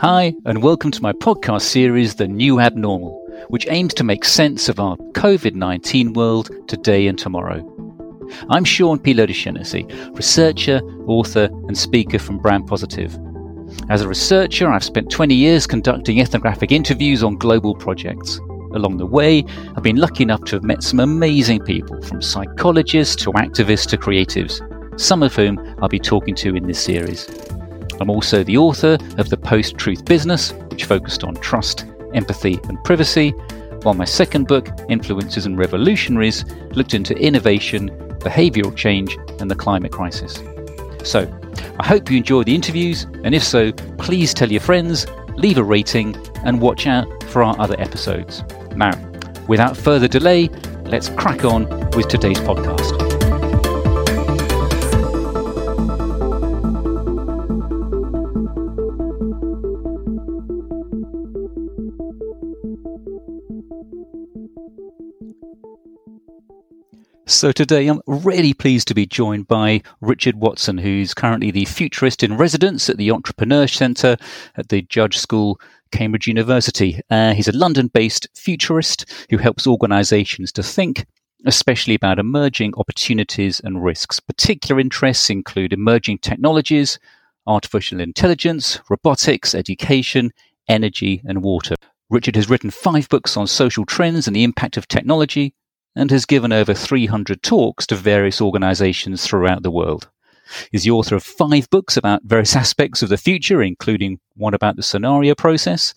Hi, and welcome to my podcast series, The New Abnormal, which aims to make sense of our COVID 19 world today and tomorrow. I'm Sean Pillot de Chenecey, researcher, author, and speaker from Brand Positive. As a researcher, I've spent 20 years conducting ethnographic interviews on global projects. Along the way, I've been lucky enough to have met some amazing people, from psychologists to activists to creatives, some of whom I'll be talking to in this series. I'm also the author of The Post Truth Business, which focused on trust, empathy, and privacy, while my second book, Influencers and Revolutionaries, looked into innovation, behavioural change, and the climate crisis. So, I hope you enjoy the interviews, and if so, please tell your friends, leave a rating, and watch out for our other episodes. Now, without further delay, let's crack on with today's podcast. So today I'm really pleased to be joined by Richard Watson, who's currently the futurist in residence at the Entrepreneur Centre at the Judge School, Cambridge University. Uh, he's a London based futurist who helps organisations to think, especially about emerging opportunities and risks. Particular interests include emerging technologies, artificial intelligence, robotics, education, energy, and water. Richard has written five books on social trends and the impact of technology, and has given over 300 talks to various organizations throughout the world. He's the author of five books about various aspects of the future, including one about the scenario process.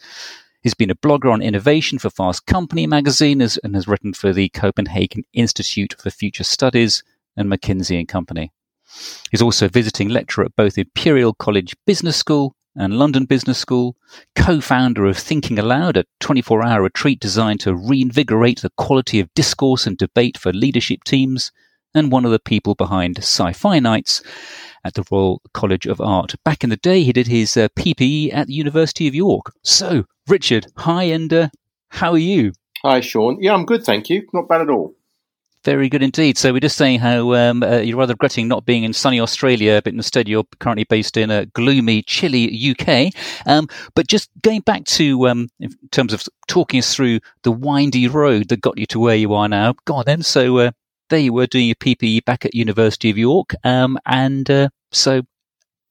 He's been a blogger on innovation for Fast Company magazine and has written for the Copenhagen Institute for Future Studies and McKinsey and Company. He's also a visiting lecturer at both Imperial College Business School and London Business School, co founder of Thinking Allowed, a 24 hour retreat designed to reinvigorate the quality of discourse and debate for leadership teams, and one of the people behind Sci Fi Nights at the Royal College of Art. Back in the day, he did his uh, PPE at the University of York. So, Richard, hi, and uh, how are you? Hi, Sean. Yeah, I'm good, thank you. Not bad at all. Very good indeed. So we're just saying how um, uh, you're rather regretting not being in sunny Australia, but instead you're currently based in a gloomy, chilly UK. Um, but just going back to um, in terms of talking us through the windy road that got you to where you are now. Go on then. So uh, there you were doing your PPE back at University of York, um, and uh, so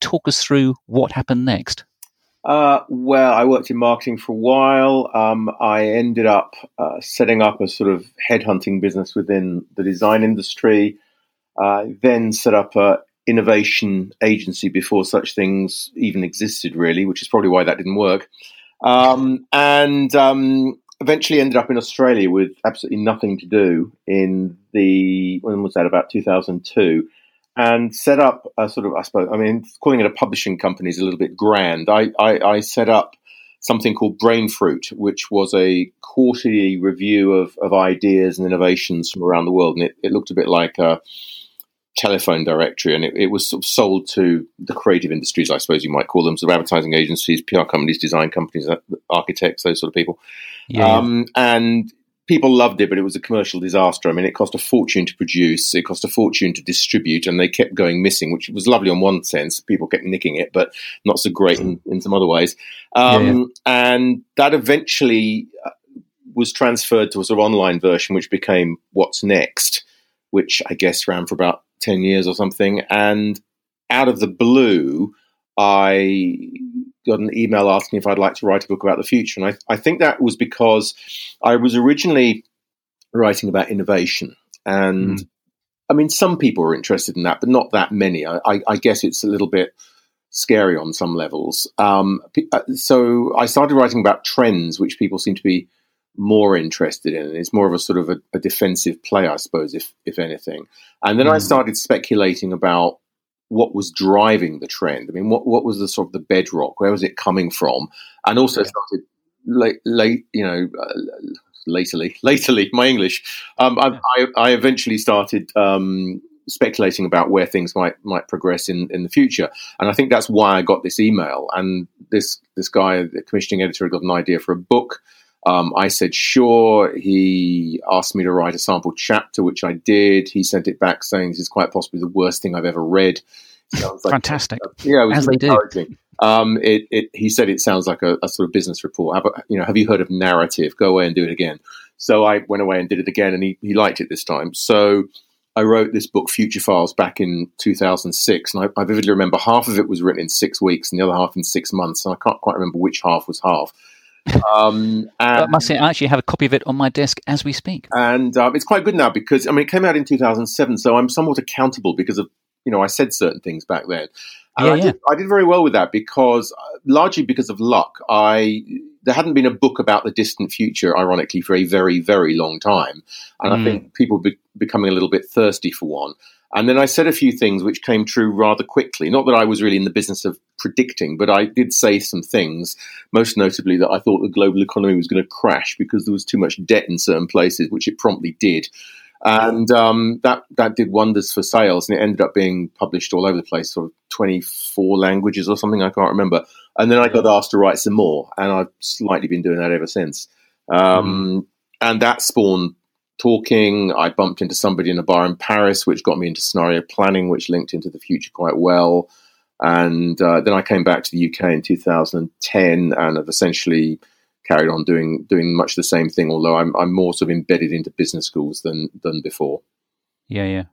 talk us through what happened next. Uh, well, I worked in marketing for a while. Um, I ended up uh, setting up a sort of headhunting business within the design industry. Uh, then set up a innovation agency before such things even existed, really, which is probably why that didn't work. Um, and um, eventually ended up in Australia with absolutely nothing to do in the when was that about 2002 and set up a sort of, I suppose, I mean, calling it a publishing company is a little bit grand. I, I, I set up something called Brainfruit, which was a quarterly review of, of ideas and innovations from around the world. And it, it looked a bit like a telephone directory, and it, it, was sort of sold to the creative industries, I suppose you might call them, sort of advertising agencies, PR companies, design companies, uh, architects, those sort of people. Yeah. Um, and people loved it, but it was a commercial disaster. I mean, it cost a fortune to produce, it cost a fortune to distribute, and they kept going missing, which was lovely on one sense. People kept nicking it, but not so great in, in some other ways. Um, yeah. And that eventually uh, was transferred to a sort of online version, which became What's Next, which I guess ran for about 10 years or something. And out of the blue, I got an email asking if I'd like to write a book about the future. And I, I think that was because I was originally writing about innovation. And mm. I mean, some people are interested in that, but not that many. I, I, I guess it's a little bit scary on some levels. Um, uh, so I started writing about trends, which people seem to be more interested in. It's more of a sort of a, a defensive play, I suppose, if if anything. And then mm. I hmm. started speculating about what was driving the trend. I mean, what what was the sort of the bedrock? Where was it coming from? And also started late, late you know, uh, lately, lately, my English. Um, I, I, I, eventually started um, speculating about where things might might progress in, in the future, and I think that's why I got this email. And this this guy, the commissioning editor, got an idea for a book. Um, I said sure. He asked me to write a sample chapter, which I did. He sent it back saying this is quite possibly the worst thing I've ever read like Fantastic. yeah, it was As really encouraging. Um, it, it, he said it sounds like a, a sort of business report. Have, you know, have you heard of narrative? Go away and do it again. So I went away and did it again, and he, he liked it this time. So I wrote this book, Future Files, back in 2006, and I, I, vividly remember half of it was written in six weeks, and the other half in six months, and I can't quite remember which half was half. Um, and, I must say, I actually have a copy of it on my desk as we speak, and um, it's quite good now because I mean, it came out in 2007, so I'm somewhat accountable because of you know I said certain things back then. And yeah, I, did, I did very well with that because uh, largely because of luck. I there hadn't been a book about the distant future, ironically, for a very, very long time. And mm. I think people be becoming a little bit thirsty for one. And then I said a few things which came true rather quickly. Not that I was really in the business of predicting, but I did say some things, most notably that I thought the global economy was going to crash because there was too much debt in certain places, which it promptly did. And um, that that did wonders for sales, and it ended up being published all over the place, sort of twenty four languages or something. I can't remember. And then I got asked to write some more, and I've slightly been doing that ever since. Um, mm. And that spawned talking. I bumped into somebody in a bar in Paris, which got me into scenario planning, which linked into the future quite well. And uh, then I came back to the UK in 2010 and have essentially carried on doing doing much the same thing. Although I'm I'm more sort of embedded into business schools than than before. Yeah, yeah.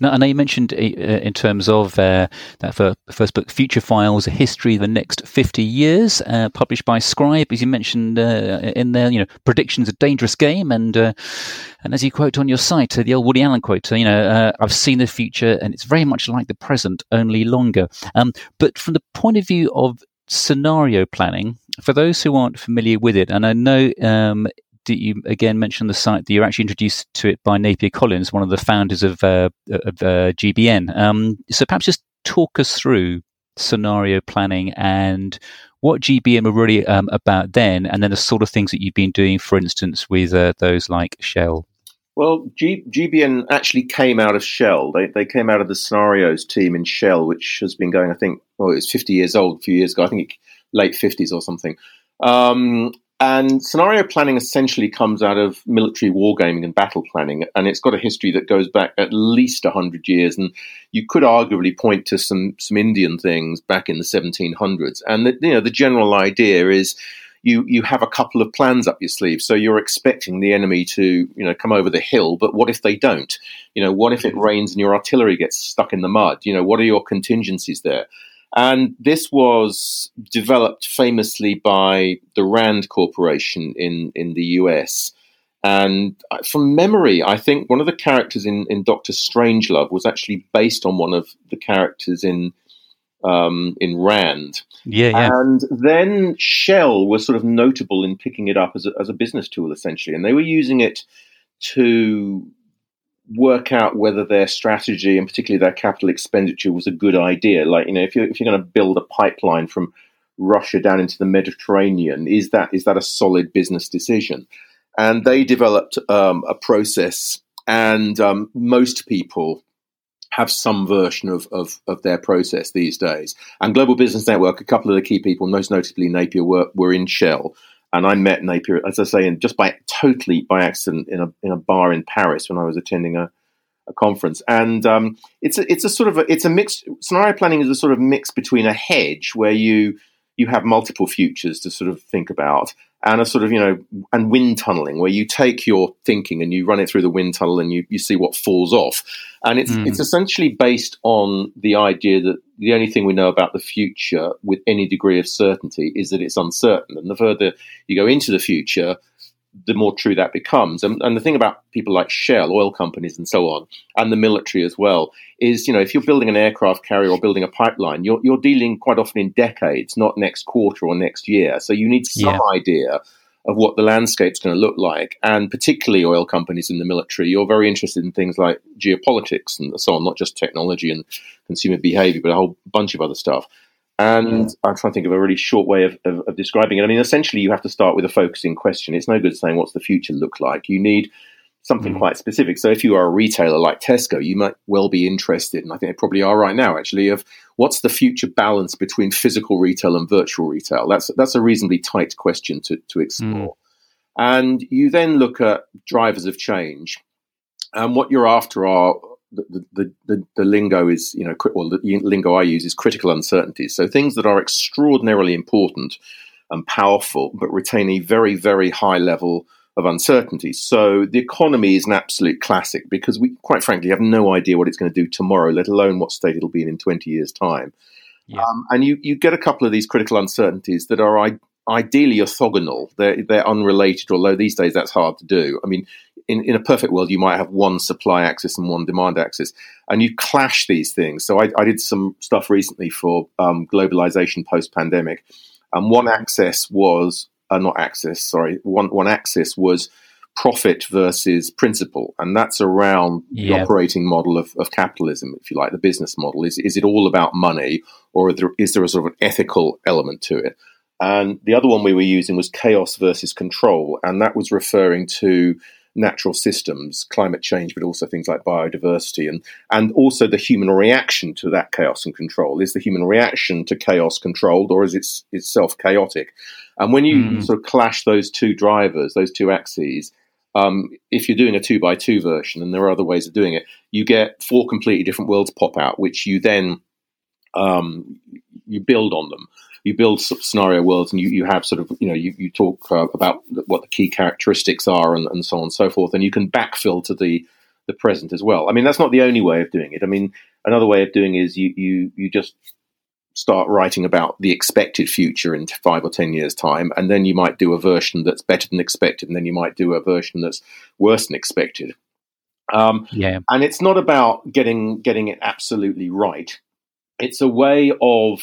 Now, I know you mentioned uh, in terms of uh, that first book, Future Files: A History of the Next 50 Years, uh, published by Scribe. As you mentioned in there, you know, predictions a dangerous game, and and as you quote on your site, the old Woody Allen quote, you know, I've seen the future, and it's very much like the present, only longer. Um, but from the point of view of scenario planning, for those who aren't familiar with it, and I know um, you again mentioned the site that you're actually introduced to it by Napier Collyns, one of the founders of, uh, of uh, GBN. Um, so perhaps just talk us through scenario planning and what GBN were really um, about then, and then the sort of things that you've been doing, for instance, with uh, those like Shell. Well, G- GBN actually came out of Shell. They, they came out of the scenarios team in Shell, which has been going, I think, well, it's 50 years old a few years ago. I think late 50s or something. Um, and scenario planning essentially comes out of military wargaming and battle planning, and it's got a history that goes back at least 100 years. And you could arguably point to some, some Indian things back in the 1700s. And the, you know, the general idea is you, you have a couple of plans up your sleeve. So you're expecting the enemy to you know, come over the hill, but what if they don't? You know, what if it rains and your artillery gets stuck in the mud? You know, what are your contingencies there? And this was developed famously by the Rand Corporation in, in the US. And from memory, I think one of the characters in, in Doctor Strangelove was actually based on one of the characters in um, in Rand. Yeah, yeah. And then Shell was sort of notable in picking it up as a, as a business tool, essentially. And they were using it to work out whether their strategy and particularly their capital expenditure was a good idea. Like, you know, if you're, if you're going to build a pipeline from Russia down into the Mediterranean, is that is that a solid business decision? And they developed um, a process, and um, most people have some version of, of, of, their process these days. And Global Business Network, a couple of the key people, most notably Napier, were, were in Shell. And I met Napier, as I say, and just by totally by accident in a in a bar in Paris when I was attending a, a conference. And um, it's a, it's a sort of a, it's a mix. Scenario planning is a sort of mix between a hedge where you you have multiple futures to sort of think about, and a sort of you know and wind tunneling where you take your thinking and you run it through the wind tunnel and you, you see what falls off and it's mm. it's essentially based on the idea that the only thing we know about the future with any degree of certainty is that it's uncertain and the further you go into the future the more true that becomes and, and the thing about people like shell oil companies and so on and the military as well is you know if you're building an aircraft carrier or building a pipeline you're, you're dealing quite often in decades not next quarter or next year so you need some yeah. idea of what the landscape's going to look like. And particularly oil companies in the military, you're very interested in things like geopolitics and so on, not just technology and consumer behavior, but a whole bunch of other stuff. And. I'm trying to think of a really short way of, of, of, describing it. I mean, essentially, you have to start with a focusing question. It's no good saying what's the future look like. You need something mm. quite specific. So if you are a retailer like Tesco, you might well be interested, and I think they probably are right now, actually, of what's the future balance between physical retail and virtual retail. That's that's a reasonably tight question to to explore. Mm. And you then look at drivers of change, and what you're after are the, the, the, the, lingo is, you know, or the lingo I use is critical uncertainties. So things that are extraordinarily important and powerful, but retain a very, very high level of uncertainty. So the economy is an absolute classic because we, quite frankly, have no idea what it's going to do tomorrow, let alone what state it'll be in in 20 years' time. Yeah. Um, and you, you get a couple of these critical uncertainties that are I- ideally orthogonal. They're, they're unrelated, although these days that's hard to do. I mean, in, in a perfect world, you might have one supply axis and one demand axis, and you clash these things. So I, I did some stuff recently for um, globalization post pandemic, and one axis was uh, not axis, sorry, one one axis was profit versus principle, and that's around yeah. the operating model of, of capitalism, if you like, the business model. Is is it all about money, or is there, is there a sort of an ethical element to it? And the other one we were using was chaos versus control, and that was referring to natural systems, climate change, but also things like biodiversity, and and also the human reaction to that chaos and control. Is the human reaction to chaos controlled, or is it itself chaotic? And when you mm. sort of clash those two drivers, those two axes, um, if you're doing a two by two version, and there are other ways of doing it, you get four completely different worlds pop out, which you then um, you build on them you build scenario worlds and you, you have sort of you know you, you talk uh, about what the key characteristics are and, and so on and so forth and you can backfill to the the present as well. I mean that's not the only way of doing it. I mean another way of doing is you you you just start writing about the expected future in five or ten years time and then you might do a version that's better than expected and then you might do a version that's worse than expected. Um, yeah. and it's not about getting getting it absolutely right. It's a way of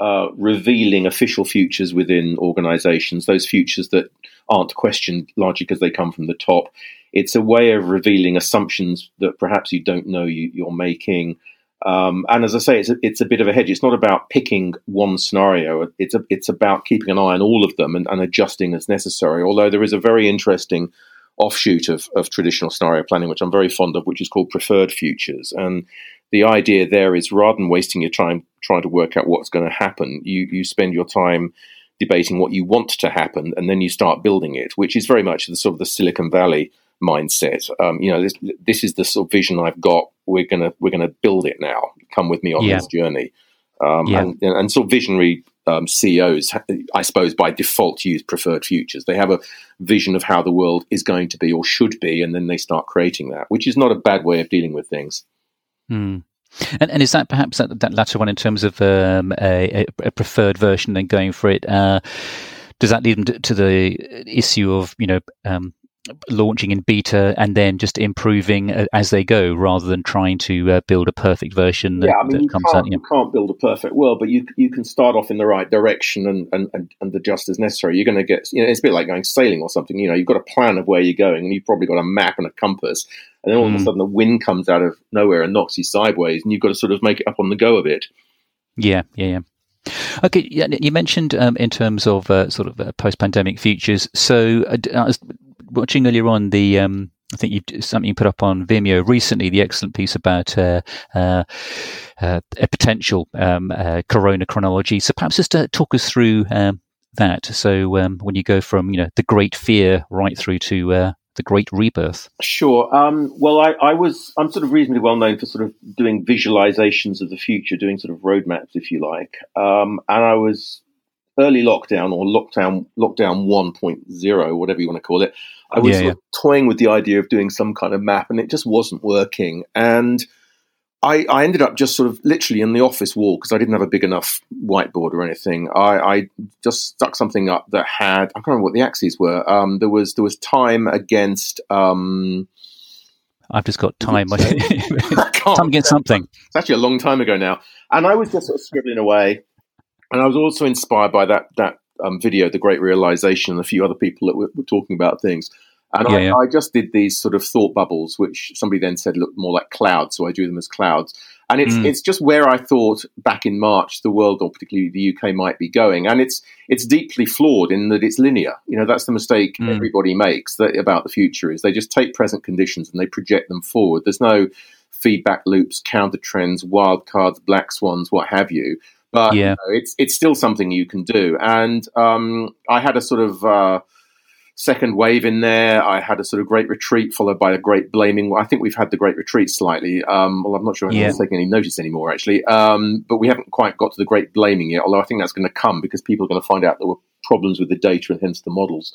uh, revealing official futures within organizations, those futures that aren't questioned largely because they come from the top. It's a way of revealing assumptions that perhaps you don't know you, are making. Um, and as I say, it's a, it's a bit of a hedge. It's not about picking one scenario. It's a, it's about keeping an eye on all of them and, and adjusting as necessary. Although there is a very interesting offshoot of, of traditional scenario planning, which I'm very fond of, which is called preferred futures. And the idea there is rather than wasting your time trying to work out what's going to happen, you, you spend your time debating what you want to happen and then you start building it, which is very much the sort of the Silicon Valley mindset. Um, you know, this, this is the sort of vision I've got. We're gonna we're gonna build it now. Come with me on yeah. this journey. Um, yeah. and, and sort of visionary um, CEOs, I suppose, by default use preferred futures. They have a vision of how the world is going to be or should be, and then they start creating that, which is not a bad way of dealing with things. Mm. And, and is that perhaps that, that latter one in terms of um, a, a, preferred version and going for it? Uh, does that lead them to, the issue of you know um, launching in beta and then just improving uh, as they go rather than trying to uh, build a perfect version that, yeah, I mean, you can't, out, you, know. you can't build a perfect world but you you can start off in the right direction and, and, and, and adjust as necessary you're going to get you know it's a bit like going sailing or something you know you've got a plan of where you're going and you've probably got a map and a compass and then all mm. of a hmm. sudden the wind comes out of nowhere and knocks you sideways and you've got to sort of make it up on the go a bit yeah yeah yeah Okay, yeah, you mentioned um, in terms of uh, sort of uh, post-pandemic futures. So, uh, was watching earlier on the um, I think you something you put up on Vimeo recently, the excellent piece about uh, uh, uh, a potential um, uh, corona chronology. So perhaps just uh, talk us through um, that. So um, when you go from you know the great fear right through to uh, the great rebirth. Sure. Um, well, I, I, was I'm sort of reasonably well known for sort of doing visualizations of the future, doing sort of roadmaps, if you like. Um, and I was early lockdown or lockdown lockdown 1.0 whatever you want to call it i was yeah, yeah. toying with the idea of doing some kind of map and it just wasn't working and I, I ended up just sort of literally in the office wall because I didn't have a big enough whiteboard or anything. I, I, just stuck something up that had I can't remember what the axes were. Um, there was there was time against. Um, I've just got time. time against something. It's actually a long time ago now, and I was just sort of scribbling away and I was also inspired by that that um, video, The Great Realization, and a few other people that were, were talking about things. And yeah, I, yeah. I, just did these sort of thought bubbles, which somebody then said looked more like clouds, so I drew them as clouds. And it's mm. it's just where I thought back in March the world, or particularly the UK, might be going. And it's it's deeply flawed in that it's linear. You know, that's the mistake mm. everybody makes that, about the future is they just take present conditions and they project them forward. There's no feedback loops, counter trends, wild cards, black swans, what have you but yeah. You know, it's it's still something you can do. And um, I had a sort of uh, second wave in there. I had a sort of great retreat followed by a great blaming. I think we've had the great retreat slightly. Um, well, I'm not sure anyone's yeah. taking any notice anymore, actually. Um, but we haven't quite got to the great blaming yet, although I think that's going to come because people are going to find out there were problems with the data and hence the models.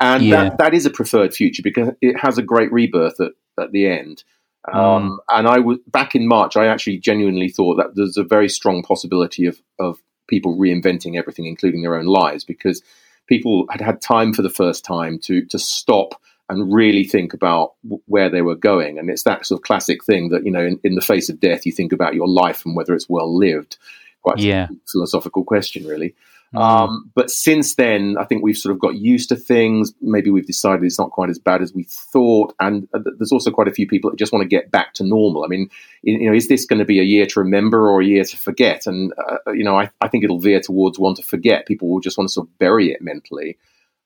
And yeah. that, that is a preferred future because it has a great rebirth at, at the end. Um, mm. And I was back in March. I actually genuinely thought that there's a very strong possibility of of people reinventing everything, including their own lives, because people had had time for the first time to to stop and really think about where they were going. And it's that sort of classic thing that you know, in, in the face of death, you think about your life and whether it's well lived. Quite yeah. philosophical question, really. Mm. Um, but since then, I think we've sort of got used to things. Maybe we've decided it's not quite as bad as we thought. And uh, there's also quite a few people that just want to get back to normal. I mean, you know, is this going to be a year to remember or a year to forget? And, uh, uh, you know, I, I, think it'll veer towards one to forget. People will just want to sort of bury it mentally.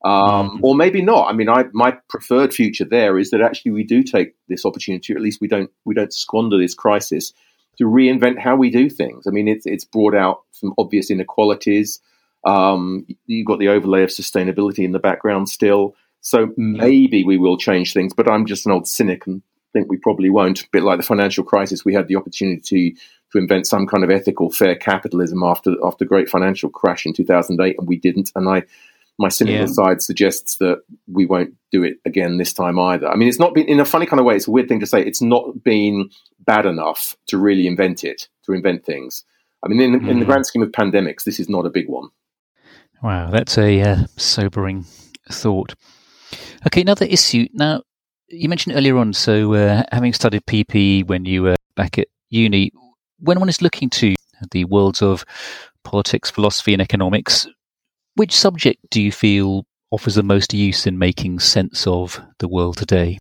Um, mm. Or maybe not. I mean, I, my preferred future there is that actually we do take this opportunity, or at least we don't we don't squander this crisis to reinvent how we do things. I mean, it's it's brought out some obvious inequalities. Um, you've got the overlay of sustainability in the background still. So maybe we will change things, but I'm just an old cynic and think we probably won't. A bit like the financial crisis, we had the opportunity to, invent some kind of ethical, fair capitalism after after the great financial crash in 2008, and we didn't. And I, my cynical yeah. side suggests that we won't do it again this time either. I mean, it's not been in a funny kind of way. It's a weird thing to say. It's not been bad enough to really invent it, to invent things. I mean, in, mm. in the mm. grand scheme of pandemics, this is not a big one. Wow, that's a uh, sobering thought. Okay, another issue. Now, you mentioned earlier on, so uh, having studied PPE when you were back at uni, when one is looking to the worlds of politics, philosophy, and economics, which subject do you feel offers the most use in making sense of the world today?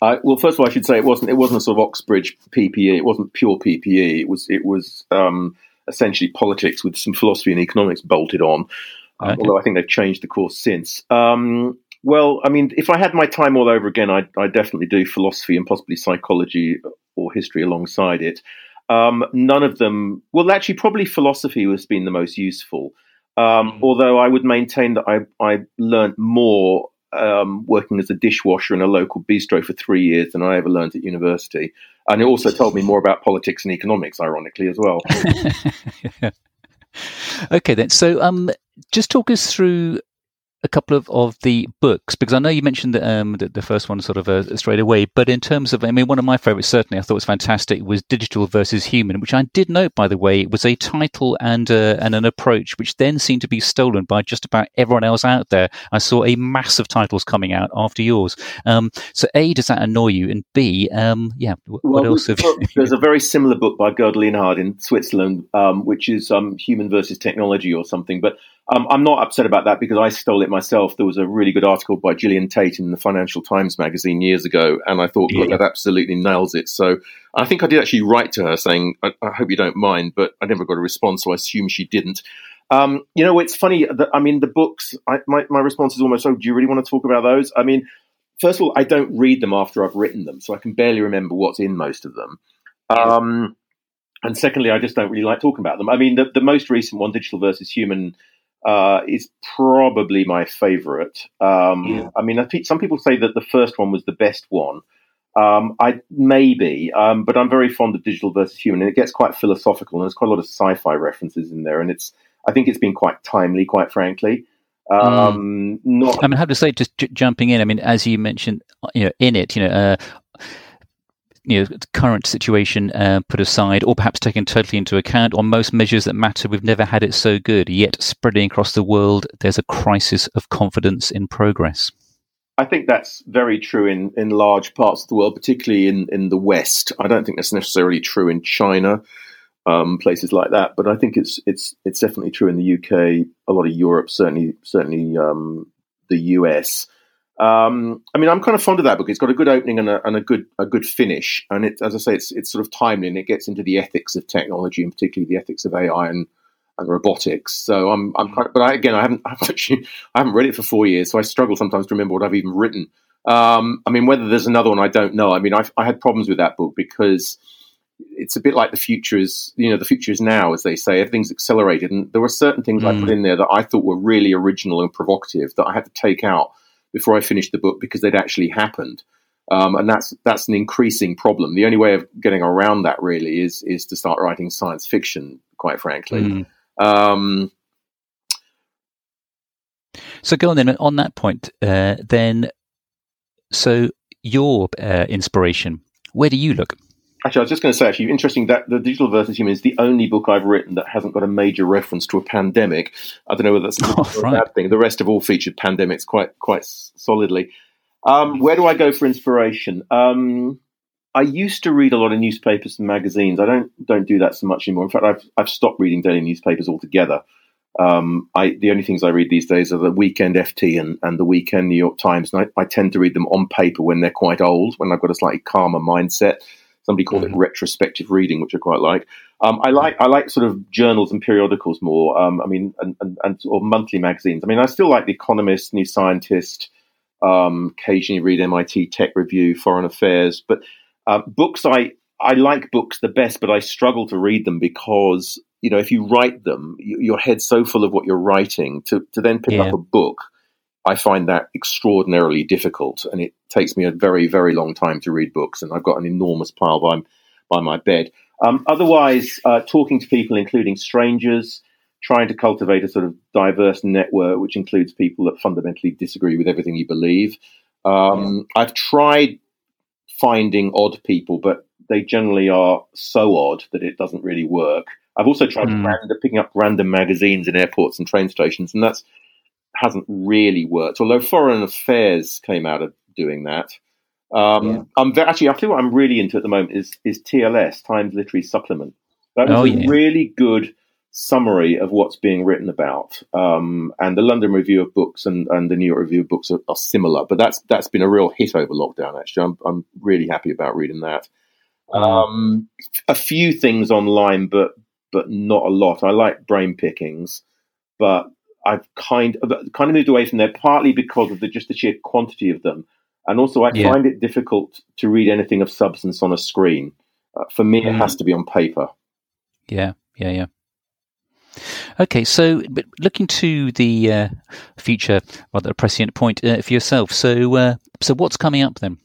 Uh, well, first of all, I should say it wasn't it wasn't a sort of Oxbridge PPE. It wasn't pure PPE. It was it was um, essentially politics with some philosophy and economics bolted on. Um, okay. Although I think they've changed the course since. Um, well, I mean, if I had my time all over again, I'd, I'd definitely do philosophy and possibly psychology or history alongside it. Um, none of them, well, actually, probably philosophy has been the most useful. Um, mm. Although I would maintain that I, I learned more um, working as a dishwasher in a local bistro for three years than I ever learned at university. And it also told me more about politics and economics, ironically, as well. okay, then. So, um, just talk us through a couple of, of the books because I know you mentioned the, um, the, the first one sort of uh, straight away, but in terms of, I mean, one of my favorites certainly I thought was fantastic was Digital versus Human, which I did note, by the way, was a title and uh, and an approach which then seemed to be stolen by just about everyone else out there. I saw a mass of titles coming out after yours. Um, so A, does that annoy you? And B, um, yeah, what well, else have you? There's a very similar book by Gerd Leonhard in Switzerland, um, which is um, Human versus Technology or something, but um, I'm not upset about that because I stole it myself. There was a really good article by Gillian Tett in the Financial Times magazine years ago, and I thought, look, that absolutely nails it. So I think I did actually write to her saying, I, I hope you don't mind, but I never got a response, so I assume she didn't. Um, you know, it's funny that, I mean, the books, I, my, my response is almost, oh, do you really want to talk about those? I mean, first of all, I don't read them after I've written them, so I can barely remember what's in most of them. Um, and secondly, I just don't really like talking about them. I mean, the, the most recent one, Digital versus Human, uh, is probably my favorite. Um, yeah. I mean, I think some people say that the first one was the best one. Um, I maybe, um, but I'm very fond of digital versus human, and it gets quite philosophical, and there's quite a lot of sci-fi references in there, and it's I think it's been quite timely, quite frankly. Um, mm. Not, I mean, I have to say, just j- jumping in. I mean, as you mentioned, you know, in it, you know, uh, you know, current situation uh, put aside, or perhaps taken totally into account, on most measures that matter, we've never had it so good. Yet, spreading across the world, there's a crisis of confidence in progress. I think that's very true in, in large parts of the world, particularly in, in the West. I don't think that's necessarily true in China, um, places like that, but I think it's it's it's definitely true in the UK, a lot of Europe, certainly certainly um, the US. Um, I mean, I'm kind of fond of that book. It's got a good opening and a, and a good a good finish, and it, as I say, it's it's sort of timely and it gets into the ethics of technology and particularly the ethics of AI and, and robotics. So I'm I'm quite, but I, again, I haven't I've actually I haven't read it for four years, so I struggle sometimes to remember what I've even written. Um, I mean, whether there's another one, I don't know. I mean, I've, I had problems with that book because it's a bit like the future is, you know, the future is now, as they say. Everything's accelerated, and there were certain things mm. I put mm. in there that I thought were really original and provocative that I had to take out before I finished the book because they'd actually happened. Um, and that's that's an increasing problem. The only way of getting around that really is is to start writing science fiction. Quite frankly. Mm. Um, so go on then on that point. Uh, then, so your uh, inspiration, where do you look? Actually, I was just going to say, actually, interesting that the Digital versus Human is the only book I've written that hasn't got a major reference to a pandemic. I don't know whether that's oh, a right. bad thing. The rest have all featured pandemics quite quite solidly. Um, where do I go for inspiration? Um, I used to read a lot of newspapers and magazines. I don't don't do that so much anymore. In fact, I've I've stopped reading daily newspapers altogether. Um, I, the only things I read these days are the weekend FT and, and the weekend New York Times, and I, I, tend to read them on paper when they're quite old, when I've got a slightly calmer mindset. Somebody called mm-hmm. it retrospective reading, which I quite like. Um, I like I like sort of journals and periodicals more. Um, I mean, and, and, and or monthly magazines. I mean, I still like the Economist, New Scientist. Um, occasionally read MIT Tech Review, Foreign Affairs, but uh, books I I like books the best, but I struggle to read them because you know if you write them, you, your head's so full of what you're writing. To to then pick yeah. up a book, I find that extraordinarily difficult, and it takes me a very very long time to read books. And I've got an enormous pile by by my bed. Um, otherwise, uh, talking to people, including strangers, trying to cultivate a sort of diverse network, which includes people that fundamentally disagree with everything you believe. Um, yeah. I've tried finding odd people, but they generally are so odd that it doesn't really work. I've also tried mm. random, picking up random magazines in airports and train stations, and that's hasn't really worked. Although Foreign Affairs came out of doing that. Um, yeah. I'm actually, I think what I'm really into at the moment is is TLS Times Literary Supplement. That was oh, yeah. a really good summary of what's being written about. Um, and the London Review of Books and, and the New York Review of Books are, are, similar, but that's that's been a real hit over lockdown. Actually, I'm I'm really happy about reading that. Um, a few things online, but but not a lot. I like brain pickings, but I've kind of kind of moved away from there partly because of the just the sheer quantity of them, and also I yeah. find it difficult to read anything of substance on a screen. Uh, for me, mm. it has to be on paper. Yeah, yeah, yeah. Okay, so but looking to the uh, future, rather a prescient point uh, for yourself. So, uh, so what's coming up then?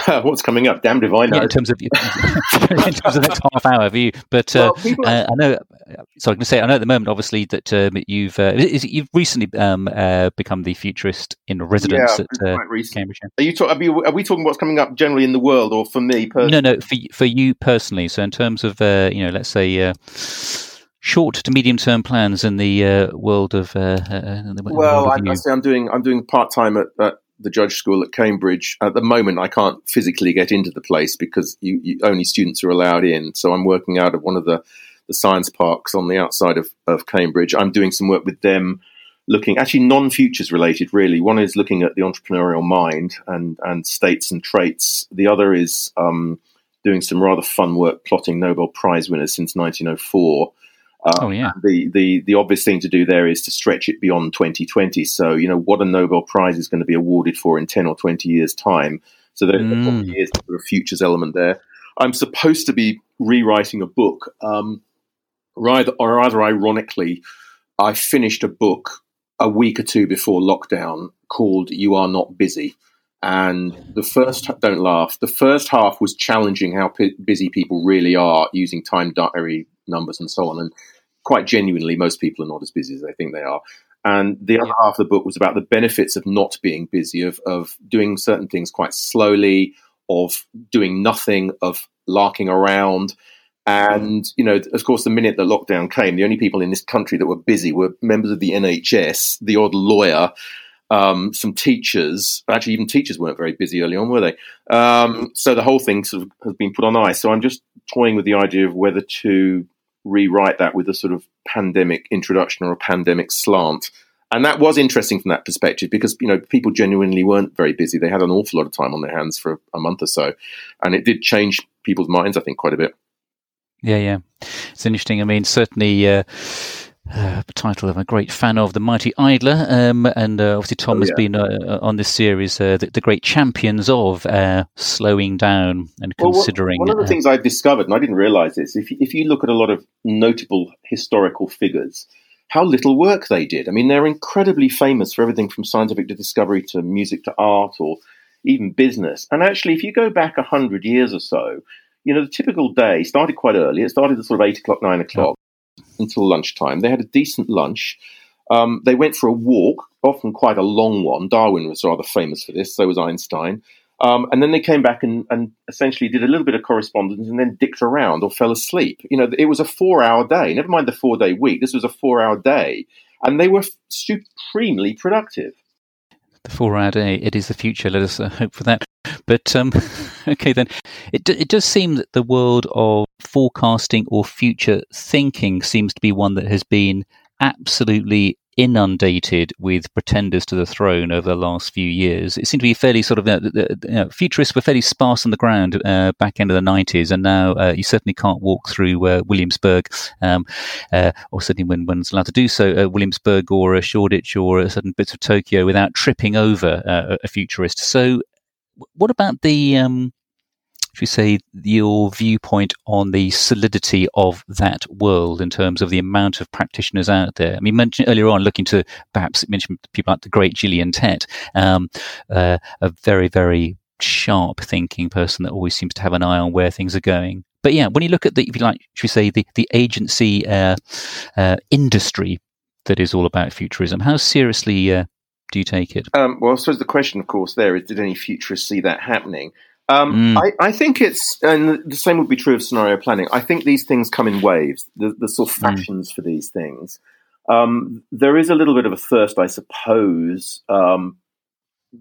what's coming up? Damned if I know. Yeah, in terms of in terms of the next half hour for you, but uh, well, uh, I know. So I can say I know at the moment, obviously, that um, you've uh, is, you've recently um, uh, become the futurist in residence yeah, at uh, Cambridge. Are you, talk, are, we, are we talking what's coming up generally in the world, or for me personally? No, no, for for you personally. So in terms of uh, you know, let's say short to medium term plans in the uh, world of uh, the well world of I, say I'm doing I'm doing part time at, at, the Judge School at Cambridge. At the moment, I can't physically get into the place because you, you, only students are allowed in. So I'm working out of one of the, the science parks on the outside of, of Cambridge. I'm doing some work with them, looking actually non futures related. Really, one is looking at the entrepreneurial mind and and states and traits. The other is um, doing some rather fun work plotting Nobel Prize winners since 1904. Uh, oh yeah. The the the obvious thing to do there is to stretch it beyond 2020. So you know what a Nobel Prize is going to be awarded for in 10 or 20 years' time. So there mm. is a futures element there. I'm supposed to be rewriting a book. Um, rather or rather ironically, I finished a book a week or two before lockdown called "You Are Not Busy." And the first, don't laugh, the first half was challenging how p- busy people really are using time diary numbers and so on. And quite genuinely, most people are not as busy as they think they are. And the other half of the book was about the benefits of not being busy, of, of doing certain things quite slowly, of doing nothing, of larking around. And, you know, of course, the minute the lockdown came, the only people in this country that were busy were members of the NHS, the odd lawyer, um, some teachers. Actually, even teachers weren't very busy early on, were they? Um, so the whole thing sort of has been put on ice. So I'm just toying with the idea of whether to rewrite that with a sort of pandemic introduction or a pandemic slant. And that was interesting from that perspective because you know people genuinely weren't very busy. They had an awful lot of time on their hands for a month or so, and it did change people's minds. I think quite a bit. Yeah, yeah, it's interesting. I mean, certainly. Uh, uh, title I'm a great fan of, The Mighty Idler. Um, and uh, obviously, Tom oh, has been uh, uh, on this series, uh, the, the, great champions of uh, slowing down and well, considering. One of the things I've discovered, and I didn't realize this, if, if you look at a lot of notable historical figures, how little work they did. I mean, they're incredibly famous for everything from scientific discovery to music to art or even business. And actually, if you go back a hundred years or so, you know, the typical day started quite early. It started at sort of eight o'clock, nine o'clock until lunchtime. They had a decent lunch. Um, they went for a walk, often quite a long one. Darwin was rather famous for this, so was Einstein. Um, and then they came back and, and, essentially did a little bit of correspondence and then dicked around or fell asleep. You know, it was a four hour day. Never mind the four day week. This was a four hour day. And they were supremely productive. The four hour day, it is the future. Let us uh, hope for that. But um, okay, then it, it does seem that the world of forecasting or future thinking seems to be one that has been absolutely inundated with pretenders to the throne over the last few years. It seemed to be fairly sort of, uh, you know, futurists were fairly sparse on the ground uh, back end of the 90s, and now uh, you certainly can't walk through uh, Williamsburg, um, uh, or certainly when one's allowed to do so, uh, Williamsburg or Shoreditch or certain bits of Tokyo without tripping over a futurist. So, what about the um, should we say, your viewpoint on the solidity of that world in terms of the amount of practitioners out there? I mean, mentioned earlier on, looking to perhaps mention people like the great Gillian Tett, um, uh, a very, very sharp thinking person that always seems to have an eye on where things are going. But yeah, when you look at the, if you like, should we say, the, the agency uh, uh, industry that is all about futurism, how seriously uh, do you take it? Um, well, I suppose the question, of course, there is did any futurists see that happening? Um, mm. I, I, think it's, and the same would be true of scenario planning. I think these things come in waves, the, the sort of mm. fashions mm. for these things. Um, there is a little bit of a thirst, I suppose, um,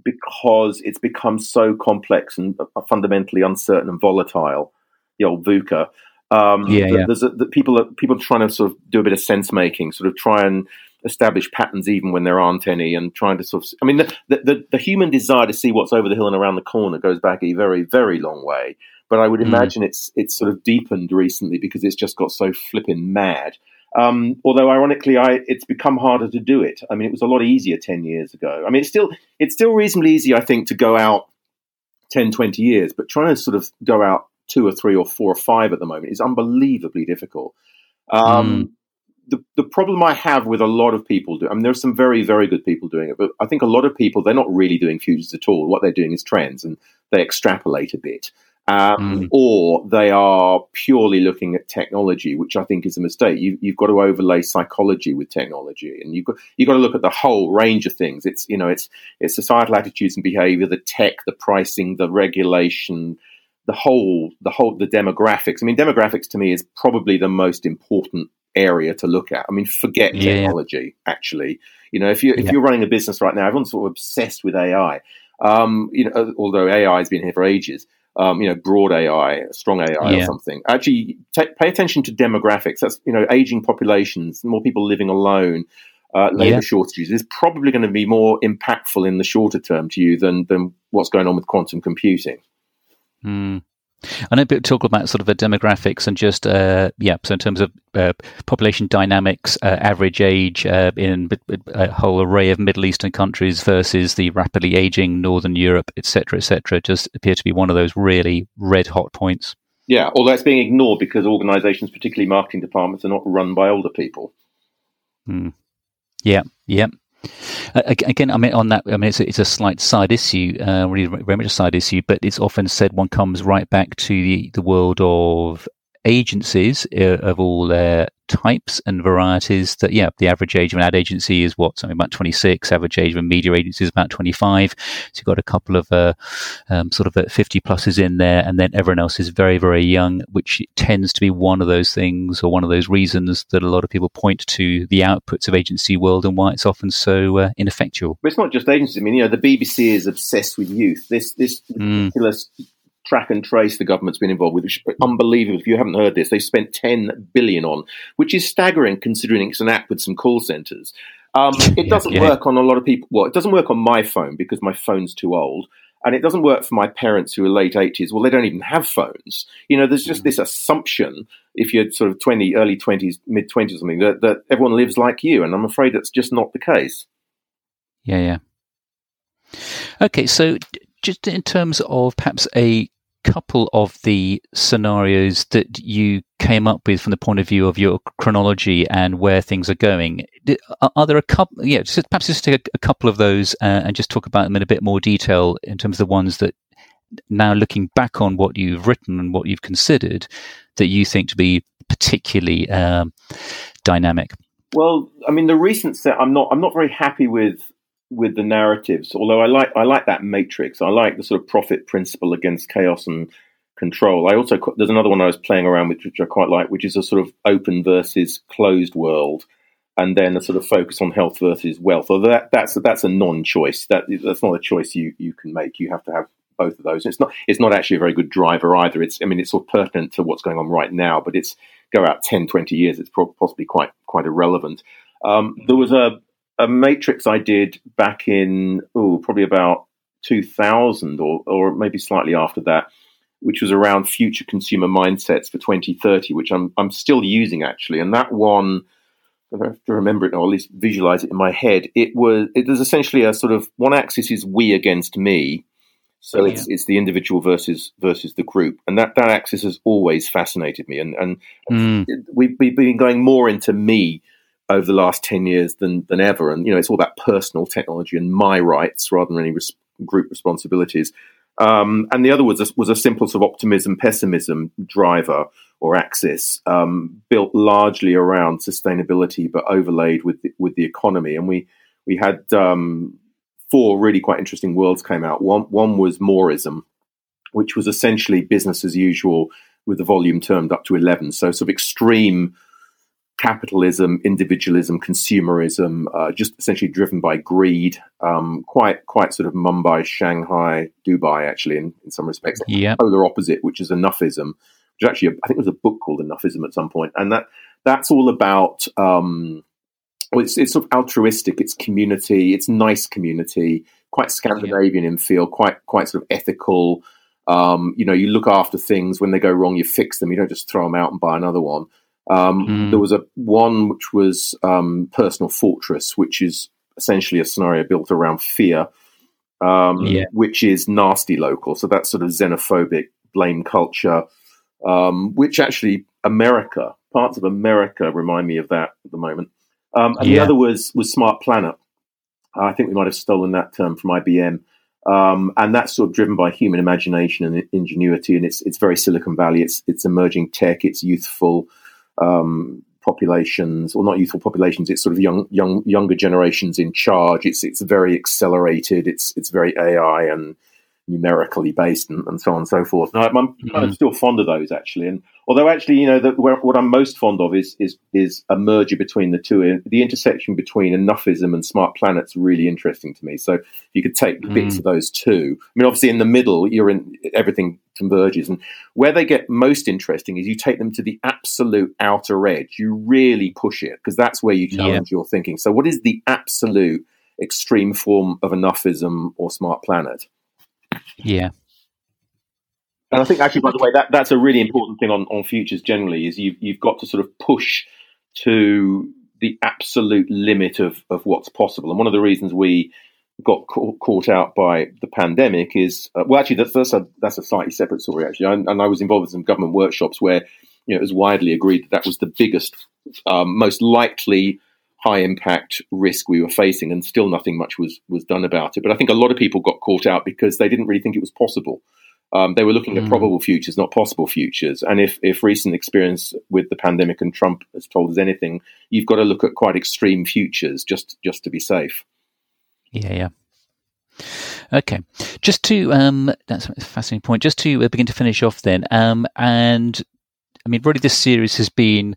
because it's become so complex and uh, fundamentally uncertain and volatile, the old VUCA. Um, yeah, yeah. There's a, that people are people are trying to sort of do a bit of sense making, sort of try and establish patterns even when there aren't any, and trying to sort of. I mean, the, the, the human desire to see what's over the hill and around the corner goes back a very very long way. But I would mm. imagine it's it's sort of deepened recently because it's just got so flipping mad. Um, although ironically, I, it's become harder to do it. I mean, it was a lot easier ten years ago. I mean, it's still it's still reasonably easy, I think, to go out 10, 20 years, but trying to sort of go out two or three or four or five at the moment is unbelievably difficult. Um, mm the, the problem I have with a lot of people do, I mean, there are some very, very good people doing it, but I think a lot of people, they're not really doing futures at all. What they're doing is trends and they extrapolate a bit. Um, mm. Or they are purely looking at technology, which I think is a mistake. You, have got to overlay psychology with technology, and you've got you've got to look at the whole range of things. It's you know it's it's societal attitudes and behavior, the tech, the pricing, the regulation, the whole the whole the demographics. I mean, demographics to me is probably the most important area to look at. I mean, forget yeah. technology. Actually, you know, if you if yeah. you're running a business right now, everyone's sort of obsessed with AI. Um, you know, although AI has been here for ages. Um, you know, broad AI, strong AI, yeah. or something. Actually, t- pay attention to demographics. That's you know, aging populations, more people living alone, uh, labor shortages is probably going to be more impactful in the shorter term to you than than what's going on with quantum computing. Mm. I know talk about sort of the demographics and just uh, yeah. So in terms of uh, population dynamics, uh, average age uh, in a whole array of Middle Eastern countries versus the rapidly aging Northern Europe, etc., etc., just appear to be one of those really red hot points. Yeah, although it's being ignored because organisations, particularly marketing departments, are not run by older people. Mm. Yeah, yeah. Again, I mean, on that, I mean, it's a, it's a slight side issue, uh, really very much a side issue, but it's often said one comes right back to the, the world of agencies uh, of all their types and varieties that yeah the average age of an ad agency is what something about 26 average age of a media agency is about 25 so you've got a couple of uh, um, sort of 50 pluses in there and then everyone else is very very young which tends to be one of those things or one of those reasons that a lot of people point to the outputs of agency world and why it's often so uh, ineffectual. But it's not just agencies i mean you know the bbc is obsessed with youth. This this mm. ridiculous track and trace the government's been involved with, which is unbelievable. If you haven't heard this, they spent 10 billion on, which is staggering considering it's an app with some call centers. Um, it doesn't yeah. work on a lot of people. Well, it doesn't work on my phone because my phone's too old. And it doesn't work for my parents who are late 80s. Well, they don't even have phones. You know, there's just mm. this assumption, if you're sort of 20, early 20s, mid 20s or something, that, that everyone lives like you. And I'm afraid that's just not the case. Yeah, yeah. Okay, so just in terms of perhaps a couple of the scenarios that you came up with from the point of view of your chronology and where things are going. Are, there a couple? Yeah, just, perhaps just take a, a couple of those uh, and just talk about them in a bit more detail in terms of the ones that now looking back on what you've written and what you've considered that you think to be particularly um, dynamic. Well, I mean, the recent set, I'm not, I'm not very happy with with the narratives. Although I like, I like that matrix. I like the sort of profit principle against chaos and control. I also there's another one I was playing around with, which I quite like, which is a sort of open versus closed world, and then a sort of focus on health versus wealth. Although that, that's that's a non-choice. That that's not a choice you you can make. You have to have both of those. It's not it's not actually a very good driver either. It's I mean it's sort of pertinent to what's going on right now, but it's go out 10, 20 years. It's possibly quite quite irrelevant. Um, there was a a matrix I did back in oh probably about 2000 or or maybe slightly after that which was around future consumer mindsets for 2030, which I'm I'm still using actually. And that one, I have to remember it or at least visualize it in my head. It was it was essentially a sort of one axis is we against me, so yeah. it's it's the individual versus versus the group, and that that axis has always fascinated me. And and mm. we've, we've been going more into me over the last 10 years than than ever and you know it's all about personal technology and my rights rather than any res- group responsibilities um, and the other was a, was a simple sort of optimism pessimism driver or axis um, built largely around sustainability, but overlaid with the, with the economy. And we we had um, four really quite interesting worlds came out. One one was Moreism, which was essentially business as usual with the volume termed up to eleven. So sort of extreme capitalism, individualism, consumerism, uh, just essentially driven by greed. Um, quite, quite sort of Mumbai, Shanghai, Dubai, actually, in, in some respects. Yeah. Polar opposite, which is enoughism, which actually, I think there was a book called Enoughism at some point, and that that's all about. Um, well, it's, it's sort of altruistic. It's community. It's nice community. Quite Scandinavian yeah. in feel. Quite, quite sort of ethical. Um, you know, you look after things when they go wrong. You fix them. You don't just throw them out and buy another one. Um, mm. There was a one which was um, Personal Fortress, which is essentially a scenario built around fear, um, yeah. which is nasty local. So that's sort of xenophobic blame culture, um, which actually America, parts of America remind me of that at the moment. Um, and yeah. the other was was Smart Planet. I think we might have stolen that term from IBM. Um, and that's sort of driven by human imagination and ingenuity, and it's it's very Silicon Valley. It's it's emerging tech. It's youthful um, populations, or not youthful populations. It's sort of young, young, younger generations in charge. It's it's very accelerated. It's it's very AI and numerically based and, and, so on and so forth. I'm, I'm, mm-hmm. Still fond of those actually. And although actually, you know, the, where, what I'm most fond of is, is, is a merger between the two. The intersection between enoughism and smart planet's really interesting to me. So if you could take mm. bits of those two. I mean, obviously in the middle, you're in everything converges. And where they get most interesting is you take them to the absolute outer edge. You really push it because that's where you challenge yeah. your thinking. So what is the absolute extreme form of enoughism or smart planet? Yeah. And I think actually, by the way, that, that's a really important thing on, on futures generally is you've, you've got to sort of push to the absolute limit of, of what's possible. And one of the reasons we got caught, caught out by the pandemic is, uh, well, actually, that's, that's, a, that's a slightly separate story, actually. I, and I was involved in some government workshops where you know, it was widely agreed that that was the biggest, um, most likely high impact risk we were facing, and still nothing much was was done about it. But I think a lot of people got caught out because they didn't really think it was possible. Um, they were looking mm. at probable futures, not possible futures. And if if recent experience with the pandemic and Trump has told us anything, you've got to look at quite extreme futures just just to be safe. Yeah, yeah. Okay, just to um, that's a fascinating point. Just to uh, begin to finish off, then, um, and I mean, really, this series has been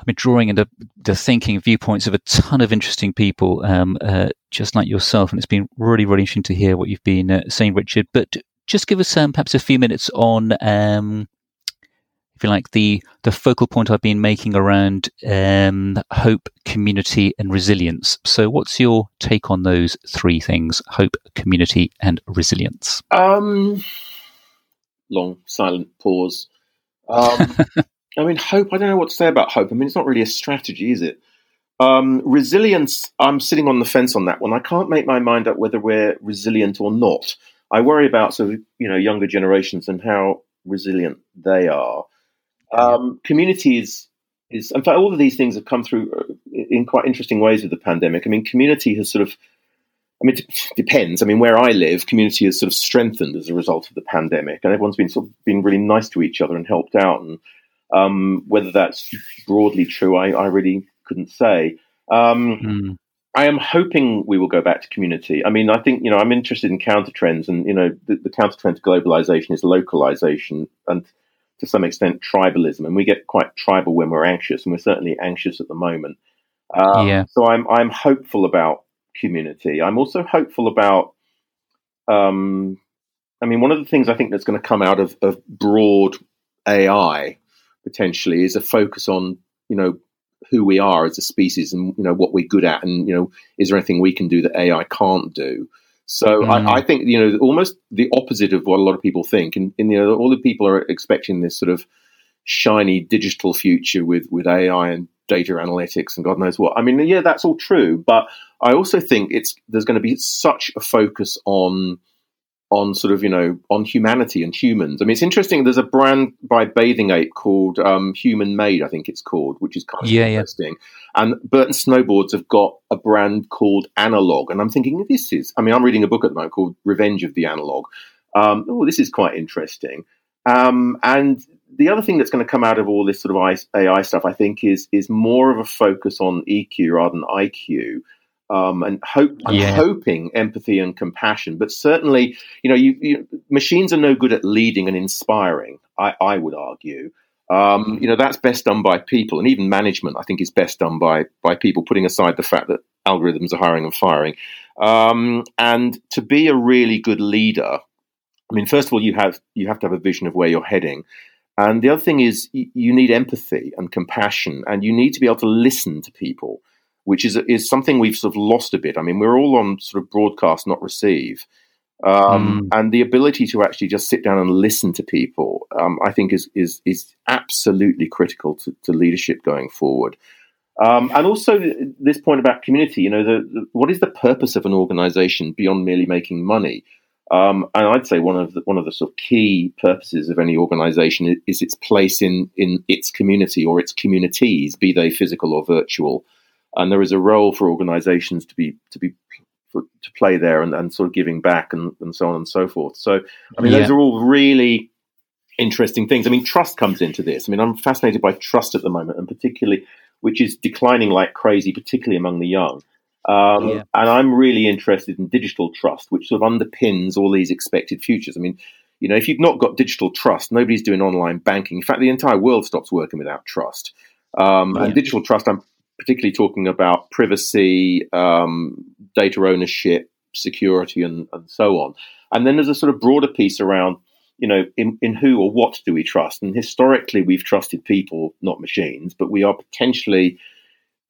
I've been drawing into the thinking viewpoints of a ton of interesting people, um, uh, just like yourself, and it's been really, really interesting to hear what you've been uh, saying, Richard. But just give us um, perhaps a few minutes on, um, if you like, the the focal point I've been making around um, hope, community, and resilience. So, what's your take on those three things: hope, community, and resilience? Um, long silent pause. Um, I mean, hope. I don't know what to say about hope. I mean, it's not really a strategy, is it? Um, resilience. I'm sitting on the fence on that one. I can't make my mind up whether we're resilient or not. I worry about sort of you know younger generations and how resilient they are. Um, community is is in fact all of these things have come through uh, in quite interesting ways with the pandemic. I mean, community has sort of I mean, it depends. I mean, where I live, community has sort of strengthened as a result of the pandemic, and everyone's been sort of been really nice to each other and helped out. And um, whether that's broadly true, I, I really couldn't say. Um, mm. I am hoping we will go back to community. I mean, I think you know I'm interested in counter trends, and you know the, the counter trend to globalization is localization and to some extent tribalism, and we get quite tribal when we're anxious, and we're certainly anxious at the moment. Um, yeah. So I'm I'm hopeful about community. I'm also hopeful about. Um, I mean, one of the things I think that's going to come out of, of broad AI potentially is a focus on you know who we are as a species and you know what we're good at and you know is there anything we can do that AI can't do. So mm. I, I, think you know almost the opposite of what a lot of people think, and, and, you know all the people are expecting this sort of shiny digital future with with AI and data analytics and God knows what. I mean, yeah, that's all true, but I also think it's there's going to be such a focus on on sort of you know on humanity and humans. I mean, it's interesting. There's a brand by Bathing Ape called um, Human Made, I think it's called, which is kind of yeah, interesting. Yeah. And Burton Snowboards have got a brand called Analog, and I'm thinking this is. I mean, I'm reading a book at the moment called Revenge of the Analog. Um, oh, this is quite interesting. Um, and the other thing that's going to come out of all this sort of AI stuff, I think, is is more of a focus on EQ rather than IQ um, and hope. I'm yeah. hoping empathy and compassion, but certainly, you know, you, you, machines are no good at leading and inspiring. I, I would argue. Um, you know, that's best done by people, and even management. I think is best done by by people. Putting aside the fact that algorithms are hiring and firing, um, and to be a really good leader, I mean, first of all, you have you have to have a vision of where you're heading. And the other thing is, you need empathy and compassion, and you need to be able to listen to people which is is something we've sort of lost a bit. I mean, we're all on sort of broadcast, not receive. Um, mm. And the ability to actually just sit down and listen to people, um, I think, is is is absolutely critical to, to leadership going forward. Um, and also this point about community. You know, the, the, what is the purpose of an organization beyond merely making money? Um, and I'd say one of the, one of the sort of key purposes of any organization is, is its place in in its community or its communities, be they physical or virtual and there is a role for organisations to be to be for, to play there and, and sort of giving back and, and so on and so forth. So I mean, yeah. those are all really interesting things. I mean, trust comes into this. I mean, I'm fascinated by trust at the moment, and particularly which is declining like crazy, particularly among the young. Um, yeah. And I'm really interested in digital trust, which sort of underpins all these expected futures. I mean, you know, if you've not got digital trust, nobody's doing online banking. In fact, the entire world stops working without trust. Um, yeah. And digital trust, I'm particularly talking about privacy, um, data ownership, security, and, and so on. And then there's a sort of broader piece around, you know, in, in who or what do we trust? And historically, we've trusted people, not machines, but we are potentially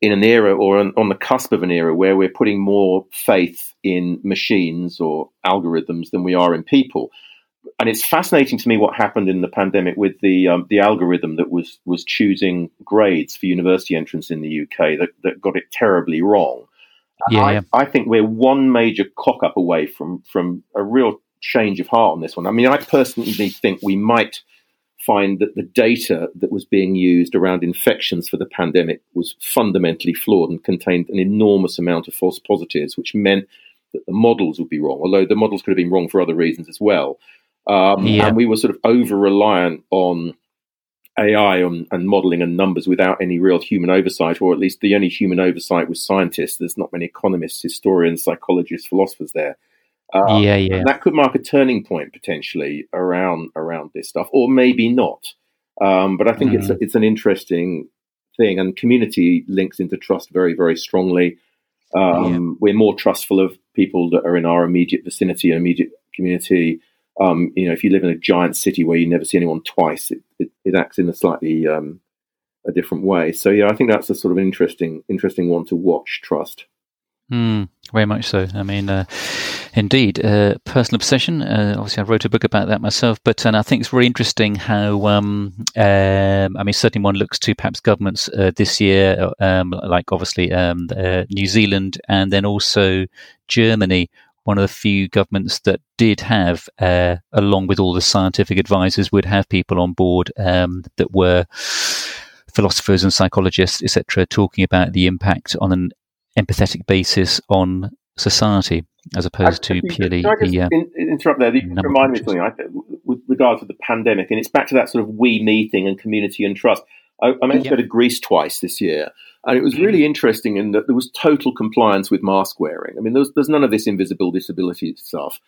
in an era or on, on the cusp of an era where we're putting more faith in machines or algorithms than we are in people and it's fascinating to me what happened in the pandemic with the um, the algorithm that was was choosing grades for university entrance in the UK that, that got it terribly wrong. Yeah, I, yeah. I think we're one major cock up away from from a real change of heart on this one. I mean, I personally think we might find that the data that was being used around infections for the pandemic was fundamentally flawed and contained an enormous amount of false positives, which meant that the models would be wrong, although the models could have been wrong for other reasons as well. Um, yeah. And we were sort of over reliant on AI and, and, modeling and numbers without any real human oversight, or at least the only human oversight was scientists. There's not many economists, historians, psychologists, philosophers there. Um, yeah, yeah. that could mark a turning point potentially around around this stuff, or maybe not. Um, but I think mm. it's a, it's an interesting thing, and community links into trust very very strongly. Um, yeah. We're more trustful of people that are in our immediate vicinity and immediate community. Um, you know, if you live in a giant city where you never see anyone twice, it, it, it acts in a slightly um, a different way. So yeah, I think that's a sort of interesting interesting one to watch. Trust. Mm, very much so. I mean, uh, indeed, uh, personal obsession. Uh, obviously, I wrote a book about that myself, but uh, I think it's really interesting how, um, um, I mean, certainly one looks to perhaps governments uh, this year, um, like obviously um, uh, New Zealand and then also Germany, one of the few governments that did have, uh, along with all the scientific advisors, would have people on board um, that were philosophers and psychologists, etc., talking about the impact on an empathetic basis on society as opposed to purely the. Uh, interrupt there? You remind me of something I, with regard to the pandemic, and it's back to that sort of we meeting and community and trust. I, I managed to go to Greece twice this year, and it was mm-hmm. really interesting in that there was total compliance with mask wearing. I mean, there's, there's none of this invisible disability stuff.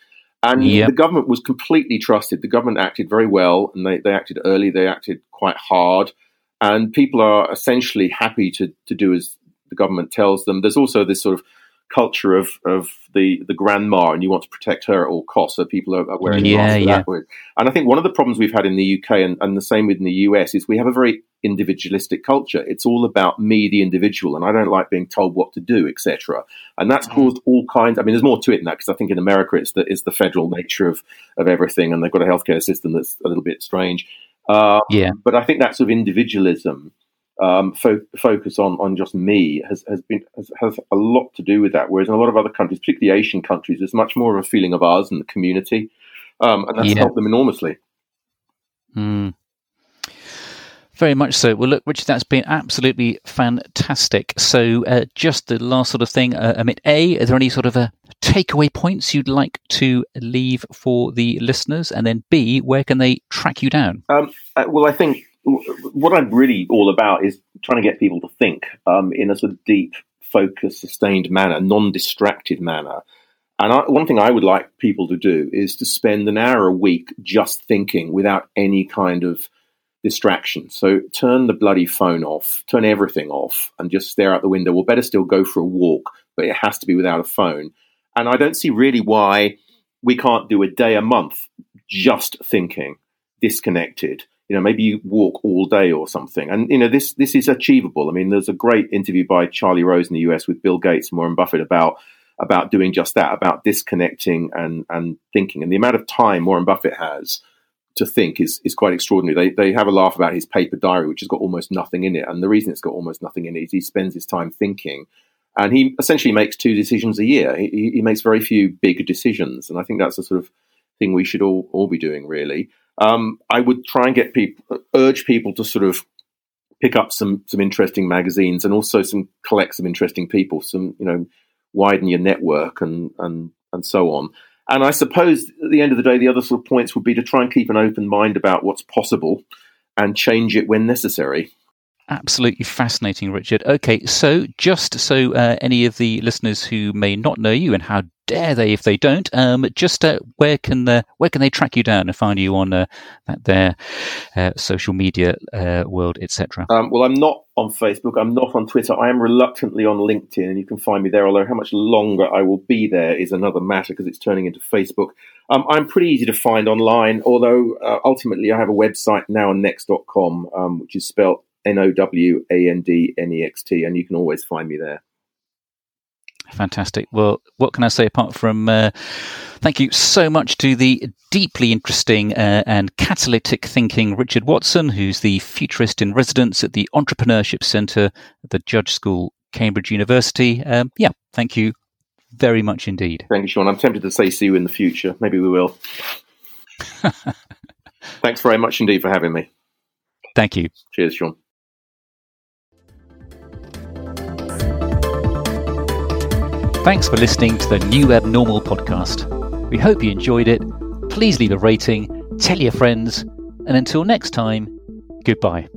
And yep. the government was completely trusted. The government acted very well, and they, they acted early, they acted quite hard. And people are essentially happy to, to do as the government tells them. There's also this sort of culture of, of the, the grandma and you want to protect her at all costs. So people are, are wearing yeah, yeah. that way. And I think one of the problems we've had in the UK and, and the same within the US is we have a very individualistic culture. It's all about me, the individual, and I don't like being told what to do, etc. And that's mm. caused all kinds. I mean, there's more to it than that because I think in America it's the it's the federal nature of of everything, and they've got a healthcare system that's a little bit strange. Uh, yeah, but I think that sort of individualism um, fo- focus on on just me has has been has, has, a lot to do with that. Whereas in a lot of other countries, particularly Asian countries, there's much more of a feeling of ours and the community, um, and that's yeah. helped them enormously. Mm. Very much so. Well, look, Richard, that's been absolutely fantastic. So, uh, just the last sort of thing, uh, Amit, A, are there any sort of uh, takeaway points you'd like to leave for the listeners? And then B, where can they track you down? Um, uh, well, I think what I'm really all about is trying to get people to think um, in a sort of deep, focused, sustained manner, non-distracted manner. And I, one thing I would like people to do is to spend an hour a week just thinking without any kind of distraction. So turn the bloody phone off, turn everything off, and just stare out the window. Or better still, go for a walk, but it has to be without a phone. And I don't see really why we can't do a day a month just thinking, disconnected you know, maybe you walk all day or something. And you know, this this is achievable. I mean, there's a great interview by Charlie Rose in the US with Bill Gates and Warren Buffett about about doing just that, about disconnecting and and thinking. And the amount of time Warren Buffett has to think is is quite extraordinary. They they have a laugh about his paper diary, which has got almost nothing in it. And the reason it's got almost nothing in it is he spends his time thinking. And he essentially makes two decisions a year. He, he makes very few big decisions, and I think that's the sort of thing we should all all be doing, really um, I would try and get people, urge people to sort of pick up some some interesting magazines and also some collect some interesting people, some you know, widen your network and and and so on. And I suppose at the end of the day, the other sort of points would be to try and keep an open mind about what's possible and change it when necessary. Absolutely fascinating, Richard. Okay, so just so uh, any of the listeners who may not know you, and how dare they if they don't, um, just uh, where can the, where can they track you down and find you on uh, their uh, social media uh, world, etc. Um, well, I'm not on Facebook. I'm not on Twitter. I am reluctantly on LinkedIn, and you can find me there. Although how much longer I will be there is another matter because it's turning into Facebook. Um, I'm pretty easy to find online, although uh, ultimately I have a website nowandnext.com, um, which is spelled N O W A N D N E X T, and you can always find me there. Fantastic. Well, what can I say apart from uh, thank you so much to the deeply interesting uh, and catalytic thinking Richard Watson, who's the futurist in residence at the Entrepreneurship Centre at the Judge School, Cambridge University. Um, yeah, thank you very much indeed. Thank you, Sean. I'm tempted to say see you in the future. Maybe we will. Thanks very much indeed for having me. Thank you. Cheers, Sean. Thanks for listening to the New Abnormal podcast. We hope you enjoyed it. Please leave a rating, tell your friends, and until next time, goodbye.